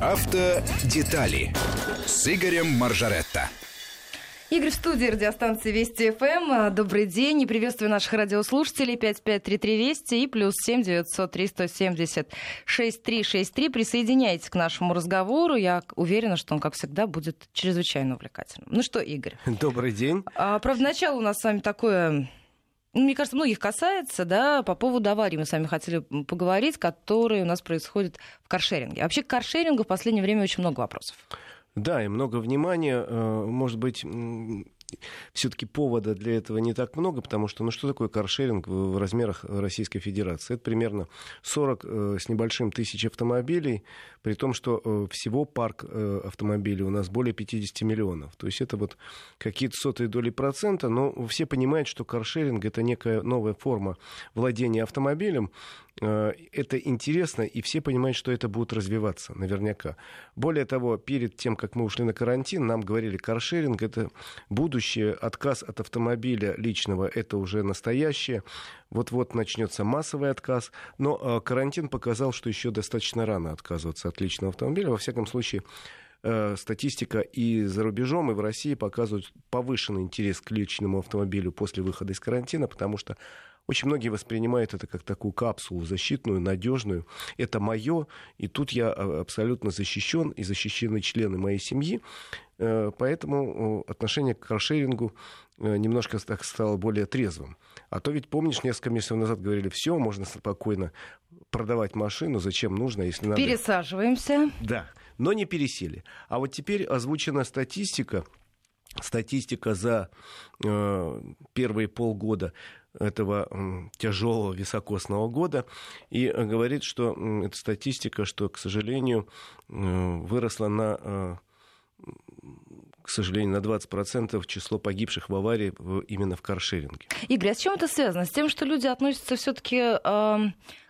Автодетали с Игорем Маржаретто. Игорь в студии радиостанции Вести ФМ. Добрый день и приветствую наших радиослушателей 5533 Вести и плюс 7 903 170 6363. Присоединяйтесь к нашему разговору. Я уверена, что он, как всегда, будет чрезвычайно увлекательным. Ну что, Игорь? Добрый день. А, правда, начало у нас с вами такое мне кажется, многих касается, да, по поводу аварии мы с вами хотели поговорить, которые у нас происходят в каршеринге. Вообще к каршерингу в последнее время очень много вопросов. Да, и много внимания. Э, может быть, все-таки повода для этого не так много, потому что, ну что такое каршеринг в размерах Российской Федерации? Это примерно 40 э, с небольшим тысяч автомобилей, при том, что э, всего парк э, автомобилей у нас более 50 миллионов. То есть это вот какие-то сотые доли процента, но все понимают, что каршеринг это некая новая форма владения автомобилем, это интересно, и все понимают, что это будет развиваться, наверняка. Более того, перед тем, как мы ушли на карантин, нам говорили, каршеринг — это будущее, отказ от автомобиля личного — это уже настоящее. Вот-вот начнется массовый отказ. Но э, карантин показал, что еще достаточно рано отказываться от личного автомобиля. Во всяком случае, э, статистика и за рубежом, и в России показывают повышенный интерес к личному автомобилю после выхода из карантина, потому что очень многие воспринимают это как такую капсулу защитную, надежную. Это мое, и тут я а, абсолютно защищен, и защищены члены моей семьи. Э, поэтому отношение к каршерингу э, немножко так стало более трезвым. А то ведь, помнишь, несколько месяцев назад говорили, все, можно спокойно продавать машину, зачем нужно, если надо... Пересаживаемся. Да, но не пересели. А вот теперь озвучена статистика, статистика за э, первые полгода этого тяжелого високосного года. И э, говорит, что эта статистика, что, к сожалению, э, выросла на э, к сожалению, на 20% число погибших в аварии именно в каршеринге. Игорь, а с чем это связано? С тем, что люди относятся все-таки э,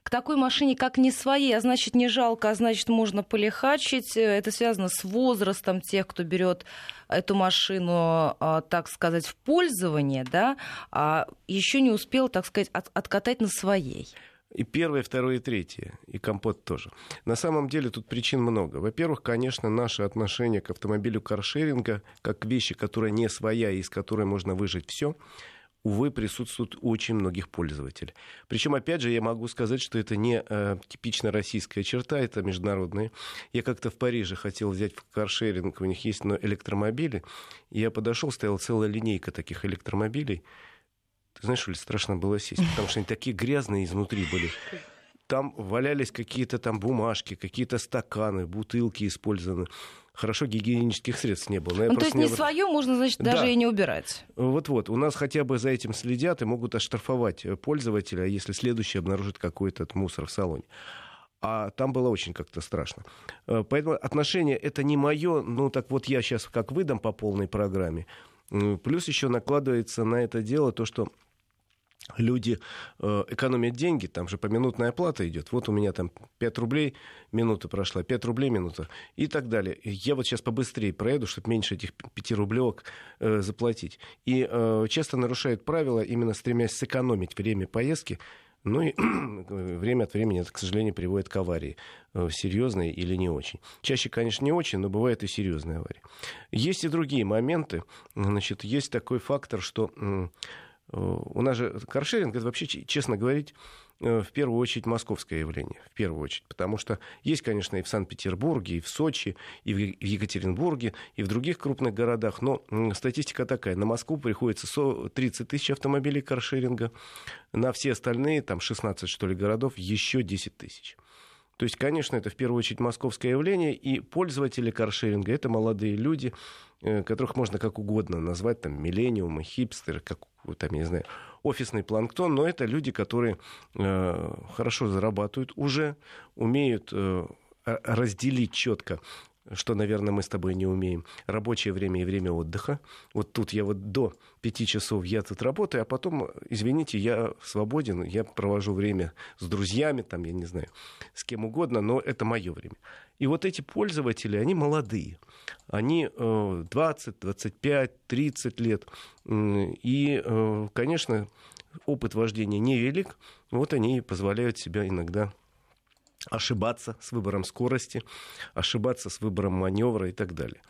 к такой машине как не своей, а значит, не жалко, а значит, можно полихачить. Это связано с возрастом тех, кто берет эту машину, э, так сказать, в пользование, да, а еще не успел, так сказать, от, откатать на своей. И первое, второе и третье. И компот тоже. На самом деле тут причин много. Во-первых, конечно, наше отношение к автомобилю каршеринга, как к вещи, которая не своя и из которой можно выжить все, увы, присутствует очень многих пользователей. Причем, опять же, я могу сказать, что это не э, типично российская черта, это международная. Я как-то в Париже хотел взять каршеринг, у них есть но электромобили. И я подошел, стояла целая линейка таких электромобилей. Ты знаешь, ли, страшно было сесть, потому что они такие грязные изнутри были. Там валялись какие-то там бумажки, какие-то стаканы, бутылки использованы. Хорошо, гигиенических средств не было. Ну, то есть не, не свое можно, значит, даже да. и не убирать. Вот-вот. У нас хотя бы за этим следят и могут оштрафовать пользователя, если следующий обнаружит какой-то мусор в салоне. А там было очень как-то страшно. Э, поэтому отношение это не мое, ну так вот я сейчас как выдам по полной программе. Плюс еще накладывается на это дело то, что люди э, экономят деньги, там же поминутная оплата идет. Вот у меня там 5 рублей минута прошла, 5 рублей минута и так далее. Я вот сейчас побыстрее проеду, чтобы меньше этих 5 рублевок э, заплатить. И э, часто нарушают правила, именно стремясь сэкономить время поездки. Ну и время от времени это, к сожалению, приводит к аварии. Э, серьезной или не очень. Чаще, конечно, не очень, но бывают и серьезные аварии. Есть и другие моменты. Значит, есть такой фактор, что у нас же каршеринг, это вообще, честно говорить, э, в первую очередь московское явление, в первую очередь, потому что есть, конечно, и в Санкт-Петербурге, и в Сочи, и в Екатеринбурге, и в других крупных городах, но статистика такая, на Москву приходится 30 тысяч автомобилей каршеринга, на все остальные, там 16, что ли, городов, еще 10 тысяч. То есть, конечно, это в первую очередь московское явление, и пользователи каршеринга — это молодые люди, э, которых можно как угодно назвать, там, миллениумы, хипстеры, как, там, я не знаю, офисный планктон, но это люди, которые э, хорошо зарабатывают уже, умеют э, разделить четко что, наверное, мы с тобой не умеем. Рабочее время и время отдыха. Вот тут я вот до пяти часов я тут работаю, а потом, извините, я свободен, я провожу время с друзьями, там, я не знаю, с кем угодно, но это мое время. И вот эти пользователи, они молодые. Они 20, 25, 30 лет. И, э, конечно, опыт вождения невелик. Вот они позволяют себя иногда ошибаться с выбором скорости, ошибаться с выбором маневра и так далее.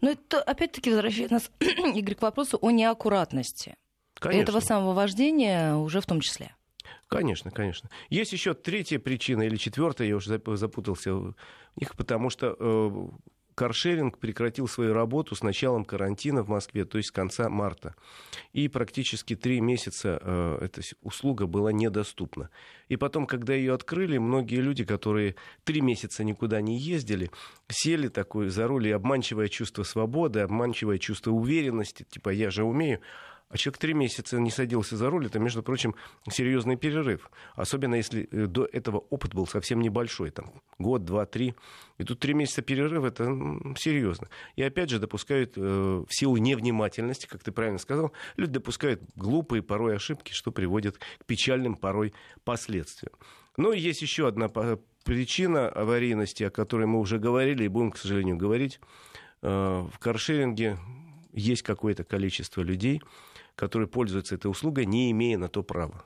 Но это опять-таки возвращает нас, Игорь, к вопросу о неаккуратности. Конечно. Этого самого вождения уже в том числе. Конечно, конечно. Есть еще третья причина или четвертая, я уже запутался в них, потому что э, каршеринг прекратил свою работу с началом карантина в Москве, то есть с конца марта. И практически три месяца э, эта услуга была недоступна. И потом, когда ее открыли, многие люди, которые три месяца никуда не ездили, сели такой за руль и обманчивое чувство свободы, обманчивое чувство уверенности, типа «я же умею», а человек три месяца не садился за руль, это, между прочим, серьезный перерыв. Особенно если э, до этого опыт был совсем небольшой, там, год, два, три. И тут три месяца перерыв, это серьезно. И опять же допускают, э, в силу невнимательности, как ты правильно сказал, люди допускают глупые порой ошибки, что приводит к печальным порой последствиям. Ну и есть еще одна причина аварийности, о которой мы уже говорили и будем, к сожалению, говорить. Э, в каршеринге есть какое-то количество людей, которые пользуются этой услугой, не имея на то права.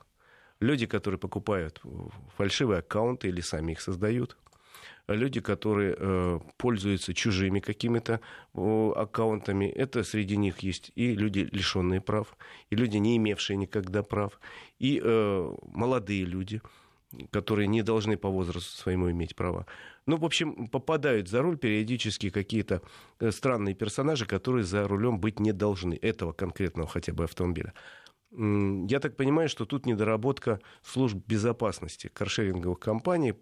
Люди, которые покупают фальшивые аккаунты или сами их создают. Люди, которые э, пользуются чужими какими-то э, аккаунтами. Это среди них есть и люди, лишенные прав, и люди, не имевшие никогда прав, и э, молодые люди, которые не должны по возрасту своему иметь права. Ну, в общем, попадают за руль периодически какие-то э, странные персонажи, которые за рулем быть не должны, этого конкретного хотя бы автомобиля. Я так понимаю, что тут недоработка служб безопасности каршеринговых компаний.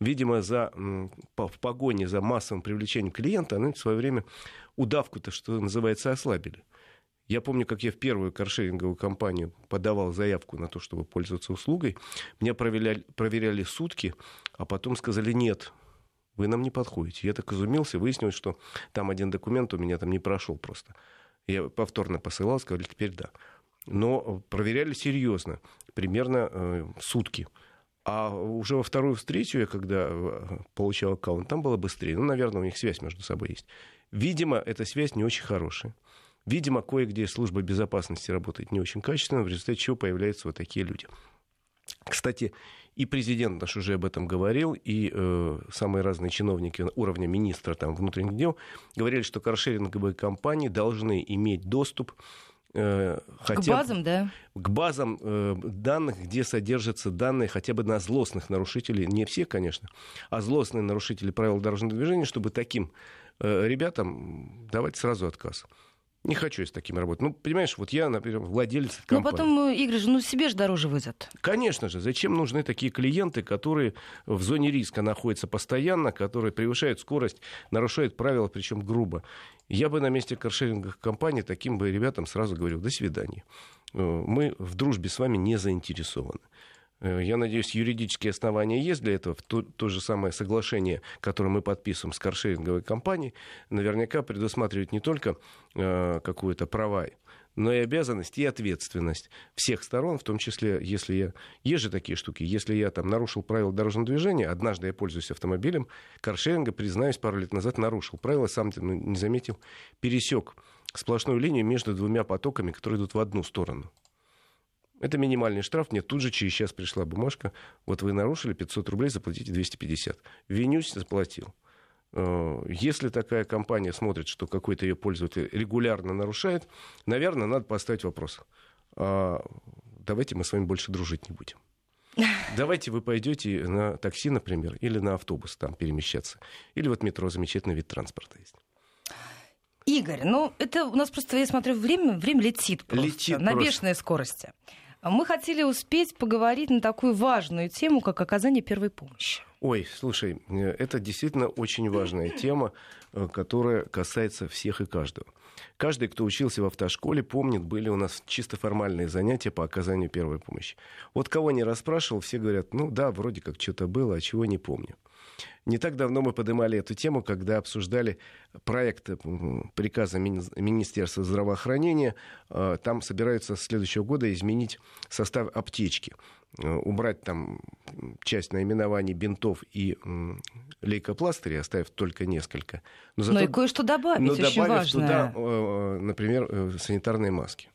Видимо, за, в погоне за массовым привлечением клиента они в свое время удавку-то, что называется, ослабили. Я помню, как я в первую каршеринговую компанию подавал заявку на то, чтобы пользоваться услугой. Меня проверяли, проверяли сутки, а потом сказали нет, вы нам не подходите. Я так изумился, выяснилось, что там один документ у меня там не прошел просто. Я повторно посылал, сказали, теперь да. Но проверяли серьезно, примерно э, сутки. А уже во вторую встречу я, когда э, получал аккаунт, там было быстрее. Ну, наверное, у них связь между собой есть. Видимо, эта связь не очень хорошая. Видимо, кое-где служба безопасности работает не очень качественно, в результате чего появляются вот такие люди. Кстати, и президент наш уже об этом говорил, и э, самые разные чиновники уровня министра там, внутренних дел говорили, что каршеринговые компании должны иметь доступ э, хотя к базам, да? К базам э, данных, где содержатся данные хотя бы на злостных нарушителей, не все, конечно, а злостные нарушители правил дорожного движения, чтобы таким э, ребятам давать сразу отказ. Не хочу я с таким работать. Ну, понимаешь, вот я, например, владелец компании. Ну, потом, э, Игорь же, ну, себе же дороже выйдет. Конечно же. Зачем нужны такие клиенты, которые в зоне риска находятся постоянно, которые превышают скорость, нарушают правила, причем грубо. Я бы на месте каршеринговых компаний таким бы ребятам сразу говорил, до свидания. Э, мы в дружбе с вами не заинтересованы. Э, я надеюсь, юридические основания есть для этого. То, то же самое соглашение, которое мы подписываем с каршеринговой компанией, наверняка предусматривает не только э, какую-то права, но и обязанность и ответственность всех сторон, в том числе, если я... Есть же такие штуки. Если я там нарушил правила дорожного движения, однажды я пользуюсь автомобилем, каршеринга, признаюсь, пару лет назад нарушил правила, сам ну, не заметил, пересек сплошную линию между двумя потоками, которые идут в одну сторону. Это минимальный штраф. Мне тут же через час пришла бумажка. Вот вы нарушили 500 рублей, заплатите 250. Винюсь, заплатил. Э, если такая компания смотрит, что какой-то ее пользователь регулярно нарушает, наверное, надо поставить вопрос. А давайте мы с вами больше дружить не будем. Давайте вы пойдете на такси, например, или на автобус там перемещаться. Или вот метро, замечательный вид транспорта есть. Игорь, ну это у нас просто, я смотрю, время, время летит просто летит на просто. бешеной скорости. Мы хотели успеть поговорить на такую важную тему, как оказание первой помощи. Ой, слушай, это действительно очень важная тема, э, которая касается всех и каждого. Каждый, кто учился в автошколе, помнит, были у нас чисто формальные занятия по оказанию первой помощи. Вот кого не расспрашивал, все говорят, ну да, вроде как что-то было, а чего не помню. Не так давно мы поднимали эту тему, когда обсуждали проект э, приказа Министерства здравоохранения. Э, там собираются с следующего года изменить состав аптечки э, убрать там часть наименований бинтов и лейкопластырей, оставив только несколько. Но, зато, но и кое-что добавить, но очень добавив важное. туда, например, санитарные маски.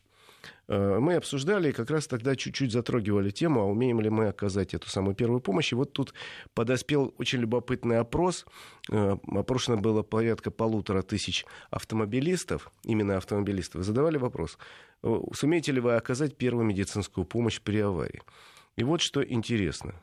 Э, мы обсуждали и как раз тогда чуть-чуть затрагивали тему, а умеем ли мы оказать эту самую первую помощь. И вот тут подоспел очень любопытный опрос. Э, опрошено было порядка полутора тысяч автомобилистов, именно автомобилистов. Задавали вопрос, э, сумеете ли вы оказать первую медицинскую помощь при аварии? И вот что интересно.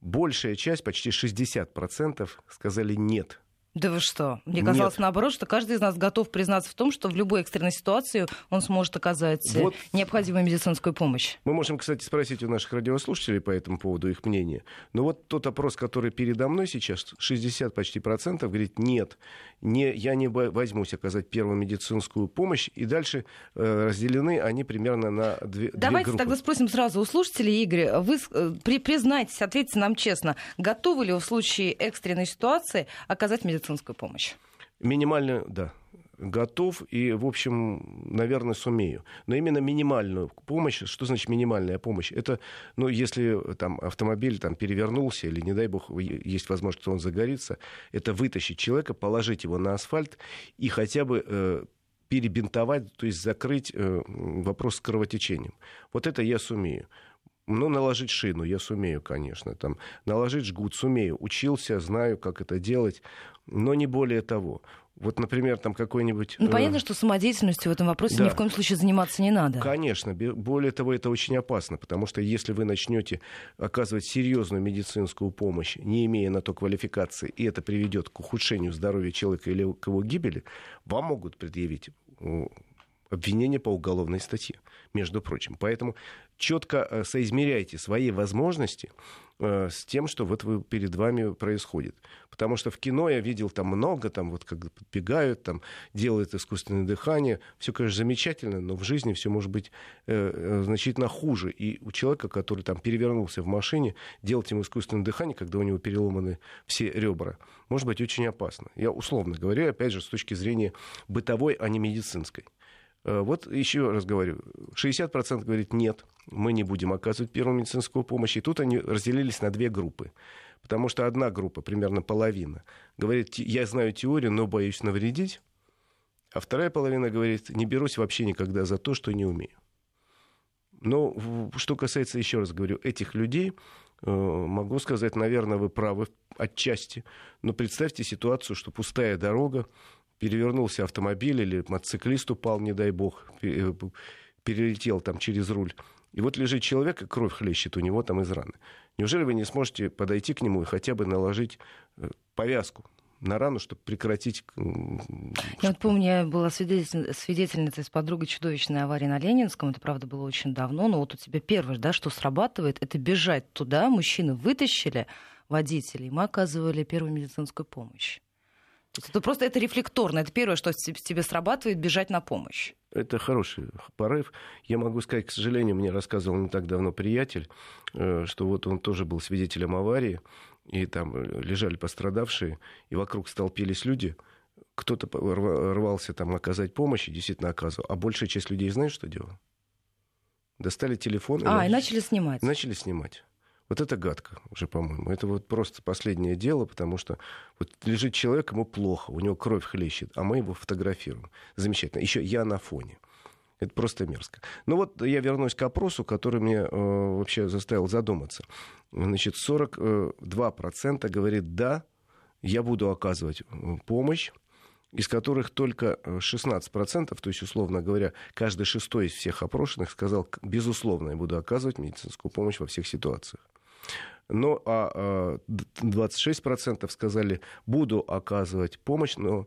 Большая часть, почти 60% сказали нет, да вы что? Мне казалось Нет. наоборот, что каждый из нас готов признаться в том, что в любой экстренной ситуации он сможет оказать э, вот. необходимую медицинскую помощь. Мы можем, кстати, спросить у наших радиослушателей по этому поводу их мнение. Но вот тот опрос, который передо мной сейчас, 60 почти процентов говорит, нет, не, я не возьмусь оказать первую медицинскую помощь. И дальше э, разделены они примерно на две, Давайте две группы. тогда спросим сразу у слушателей, Игорь, вы э, при, признайтесь, ответьте нам честно, готовы ли вы в случае экстренной ситуации оказать медицинскую медицинскую помощь? Минимальную, да готов и, в общем, наверное, сумею. Но именно минимальную помощь, что значит минимальная помощь? Это, ну, если там автомобиль там перевернулся или, не дай бог, есть возможность, что он загорится, это вытащить человека, положить его на асфальт и хотя бы э, перебинтовать, то есть закрыть э, вопрос с кровотечением. Вот это я сумею. Ну, наложить шину я сумею, конечно. Там, наложить жгут сумею. Учился, знаю, как это делать, но не более того. Вот, например, там какой-нибудь... Ну, понятно, э... что самодеятельностью в этом вопросе да. ни в коем случае заниматься не надо. Конечно. Более того, это очень опасно, потому что если вы начнете оказывать серьезную медицинскую помощь, не имея на то квалификации, и это приведет к ухудшению здоровья человека или к его гибели, вам могут предъявить обвинение по уголовной статье, между прочим. Поэтому четко э, соизмеряйте свои возможности э, с тем, что вот перед вами происходит. Потому что в кино я видел там много, там вот как подбегают, там делают искусственное дыхание. Все, конечно, замечательно, но в жизни все может быть э, э, значительно хуже. И у человека, который там перевернулся в машине, делать ему искусственное дыхание, когда у него переломаны все ребра, может быть очень опасно. Я условно говорю, опять же, с точки зрения бытовой, а не медицинской. Э, вот еще раз говорю, 60% говорит нет, мы не будем оказывать первую медицинскую помощь. И тут они разделились на две группы. Потому что одна группа, примерно половина, говорит, я знаю теорию, но боюсь навредить. А вторая половина говорит, не берусь вообще никогда за то, что не умею. Но что касается, еще раз говорю, этих людей, э, могу сказать, наверное, вы правы отчасти. Но представьте ситуацию, что пустая дорога, перевернулся автомобиль или мотоциклист упал, не дай бог, э, перелетел там через руль. И вот лежит человек, и кровь хлещет у него там из раны. Неужели вы не сможете подойти к нему и хотя бы наложить э, повязку на рану, чтобы прекратить... Я вот помню, я была свидетель... свидетельницей с подругой чудовищной аварии на Ленинском. Это, правда, было очень давно. Но вот у тебя первое, да, что срабатывает, это бежать туда. Мужчины вытащили водителей, мы оказывали первую медицинскую помощь это просто это рефлекторно. Это первое, что тебе срабатывает, бежать на помощь. Это хороший порыв. Я могу сказать, к сожалению, мне рассказывал не так давно приятель, э, что вот он тоже был свидетелем аварии, и там лежали пострадавшие, и вокруг столпились люди. Кто-то рвался там оказать помощь, и действительно оказывал. А большая часть людей, знаешь, что делала? Достали телефон. А, и, и начали снимать. Начали снимать. Вот это гадко уже, по-моему. Это вот просто последнее дело, потому что вот лежит человек, ему плохо, у него кровь хлещет, а мы его фотографируем. Замечательно. Еще я на фоне. Это просто мерзко. Ну вот я вернусь к опросу, который меня э, вообще заставил задуматься. Значит, 42% говорит «да, я буду оказывать э, помощь», из которых только 16%, э, то есть, условно говоря, каждый шестой из всех опрошенных сказал, безусловно, я буду оказывать медицинскую помощь во всех ситуациях. Ну, а 26% а, сказали, буду оказывать помощь, но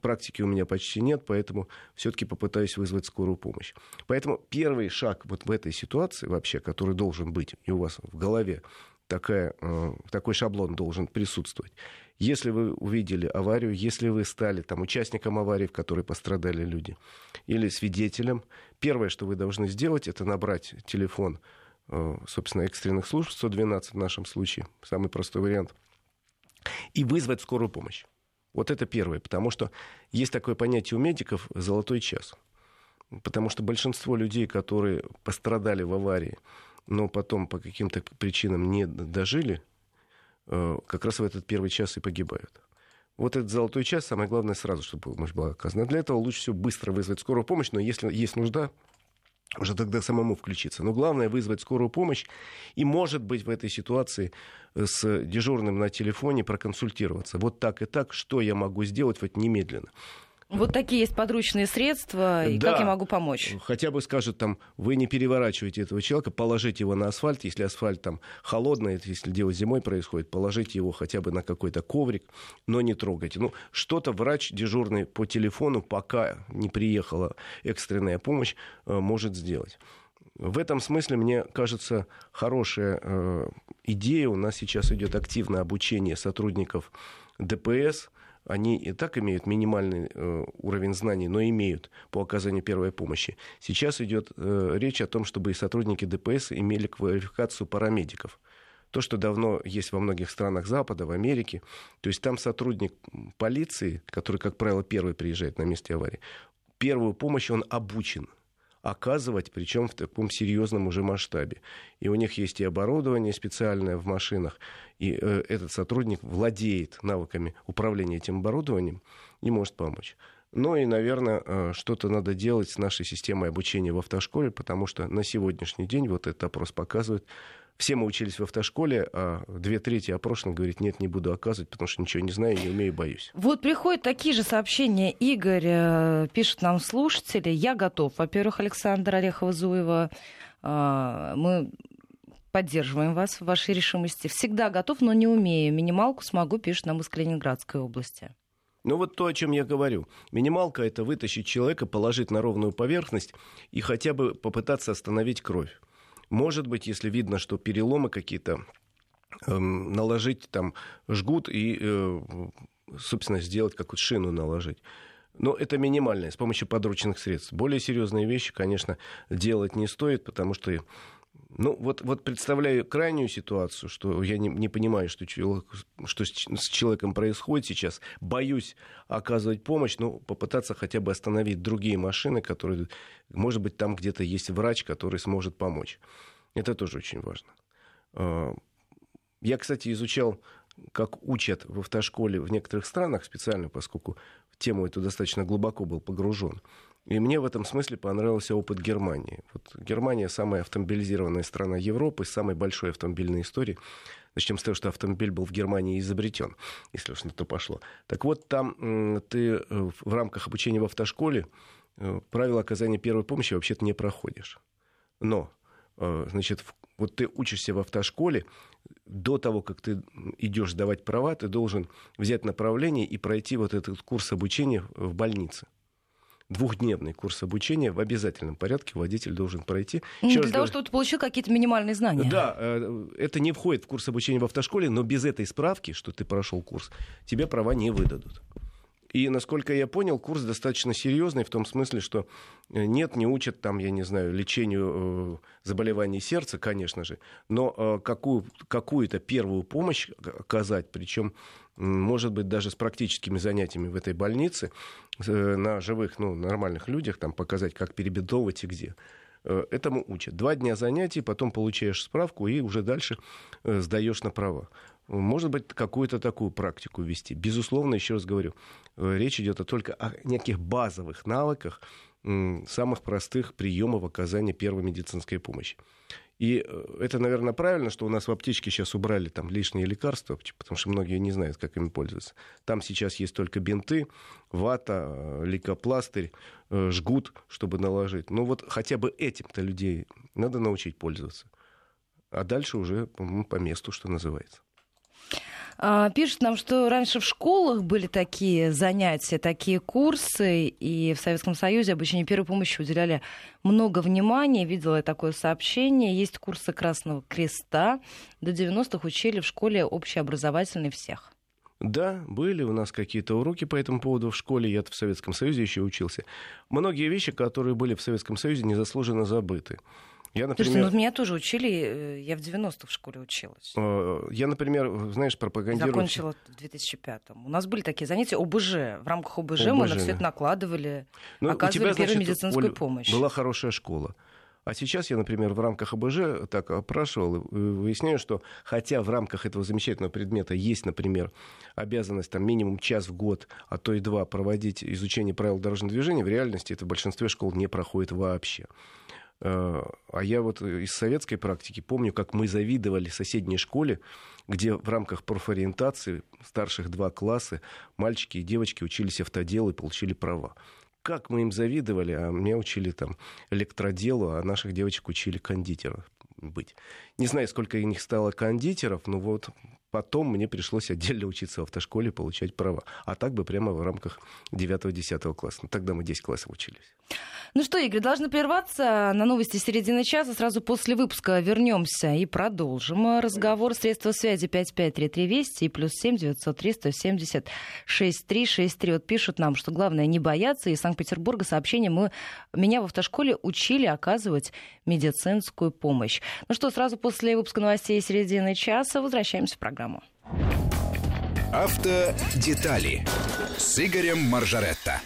практики у меня почти нет, поэтому все-таки попытаюсь вызвать скорую помощь. Поэтому первый шаг вот в этой ситуации вообще, который должен быть и у вас в голове, такая, э, такой шаблон должен присутствовать. Если вы увидели аварию, если вы стали там, участником аварии, в которой пострадали люди, или свидетелем, первое, что вы должны сделать, это набрать телефон собственно, экстренных служб, 112 в нашем случае, самый простой вариант, и вызвать скорую помощь. Вот это первое, потому что есть такое понятие у медиков «золотой час». Потому что большинство людей, которые пострадали в аварии, но потом по каким-то причинам не дожили, э, как раз в этот первый час и погибают. Вот этот золотой час, самое главное, сразу, чтобы помощь была оказана. Для этого лучше всего быстро вызвать скорую помощь, но если есть нужда, уже тогда самому включиться. Но главное вызвать скорую помощь и, может быть, в этой ситуации э, с дежурным на телефоне проконсультироваться. Вот так и так, что я могу сделать вот немедленно. Вот такие есть подручные средства, и да. как я могу помочь? Хотя бы скажут там, вы не переворачиваете этого человека, положите его на асфальт, если асфальт там холодный, если дело зимой происходит, положите его хотя бы на какой-то коврик, но не трогайте. Ну, что-то врач дежурный по телефону, пока не приехала экстренная помощь, э, может сделать. В этом смысле, мне кажется, хорошая э, идея. У нас сейчас идет активное обучение сотрудников ДПС – они и так имеют минимальный э, уровень знаний, но имеют по оказанию первой помощи. Сейчас идет э, речь о том, чтобы и сотрудники ДПС имели квалификацию парамедиков. То, что давно есть во многих странах Запада, в Америке. То есть там сотрудник полиции, который, как правило, первый приезжает на месте аварии, первую помощь он обучен оказывать, причем в таком серьезном уже масштабе. И у них есть и оборудование специальное в машинах, и э, этот сотрудник владеет навыками управления этим оборудованием и может помочь. Ну и, наверное, э, что-то надо делать с нашей системой обучения в автошколе, потому что на сегодняшний день, вот этот опрос показывает, все мы учились в автошколе, а две трети опрошенных говорит, нет, не буду оказывать, потому что ничего не знаю, не умею, боюсь. Вот приходят такие же сообщения. Игорь э, пишет нам слушатели. Я готов. Во-первых, Александр Орехова-Зуева, э, мы поддерживаем вас в вашей решимости. Всегда готов, но не умею. Минималку смогу, пишет нам из Калининградской области. Ну вот то, о чем я говорю. Минималка это вытащить человека, положить на ровную поверхность и хотя бы попытаться остановить кровь. Может быть, если видно, что переломы какие-то, эм, наложить там жгут и, э, собственно, сделать какую-то шину наложить. Но это минимальное, с помощью подручных средств. Более серьезные вещи, конечно, делать не стоит, потому что ну, вот, вот представляю крайнюю ситуацию, что я не, не понимаю, что, человек, что с, с человеком происходит сейчас. Боюсь оказывать помощь, но попытаться хотя бы остановить другие машины, которые, может быть, там где-то есть врач, который сможет помочь. Это тоже очень важно. А, я, кстати, изучал, как учат в автошколе в некоторых странах специально, поскольку в тему эту достаточно глубоко был погружен. И мне в этом смысле понравился опыт Германии. Вот Германия самая автомобилизированная страна Европы, с самой большой автомобильной историей. Начнем с того, что автомобиль был в Германии изобретен, если уж на то пошло. Так вот, там ты э, в рамках обучения в автошколе э, правила оказания первой помощи вообще-то не проходишь. Но, э, значит, вот ты учишься в автошколе, до того, как ты идешь сдавать права, ты должен взять направление и пройти вот этот курс обучения в больнице двухдневный курс обучения в обязательном порядке водитель должен пройти. Еще Для того, чтобы ты получил какие-то минимальные знания. Да, э, это не входит в курс обучения в автошколе, но без этой справки, что ты прошел курс, тебе права не выдадут. И, насколько я понял, курс достаточно серьезный в том смысле, что э, нет, не учат там, я не знаю, лечению э, заболеваний сердца, конечно же, но э, какую, какую-то первую помощь оказать, причем, может быть, даже с практическими занятиями в этой больнице на живых, ну, нормальных людях, там показать, как перебедовывать и где этому учат. Два дня занятий, потом получаешь справку и уже дальше сдаешь на права может быть, какую-то такую практику вести. Безусловно, еще раз говорю, э, речь идет только о неких базовых навыках, самых простых приемов оказания первой медицинской помощи. И э, это, наверное, правильно, что у нас в аптечке сейчас убрали там лишние лекарства, потому что многие не знают, как ими пользоваться. Там сейчас есть только бинты, вата, э, лейкопластырь, жгут, чтобы наложить. Ну вот хотя бы этим-то людей надо научить пользоваться. А дальше уже по месту, что называется. А, пишут нам, что раньше в школах были такие занятия, такие курсы, и в Советском Союзе обучение первой помощи уделяли много внимания. Видела я такое сообщение. Есть курсы Красного Креста. До 90-х учили в школе общеобразовательной всех. Да, были у нас какие-то уроки по этому поводу в школе. Я в Советском Союзе еще учился. Многие вещи, которые были в Советском Союзе, незаслуженно забыты. Я, например... Слушайте, ну меня тоже учили, э, я в 90-х в школе училась. Э, я, например, знаешь, пропагандирую... Закончила в 2005-м. У нас были такие занятия ОБЖ. В рамках ОБЖ, ОБЖ мы на все это накладывали, ну, оказывали тебя, первую значит, медицинскую Оль, помощь. Была хорошая школа. А сейчас я, например, в рамках ОБЖ так опрашивал и выясняю, что хотя в рамках этого замечательного предмета есть, например, обязанность там минимум час в год, а то и два проводить изучение правил дорожного движения, в реальности это в большинстве школ не проходит вообще. А я вот из советской практики помню, как мы завидовали соседней школе, где в рамках профориентации старших два класса мальчики и девочки учились автоделу и получили права как мы им завидовали, а меня учили там электроделу, а наших девочек учили кондитеров быть. Не знаю, сколько у них стало кондитеров, но вот потом мне пришлось отдельно учиться в автошколе, получать права. А так бы прямо в рамках 9-10 класса. Ну, тогда мы 10 классов учились. Ну что, Игорь, должны прерваться на новости середины часа. Сразу после выпуска вернемся и продолжим разговор. Средства связи 5533 Вести и плюс 7 903 170 6363. Вот пишут нам, что главное не бояться. Из Санкт-Петербурга сообщение. Мы, меня в автошколе учили оказывать медицинскую помощь. Ну что, сразу после выпуска новостей середины часа возвращаемся в программу. Автодетали с Игорем Маржаретто.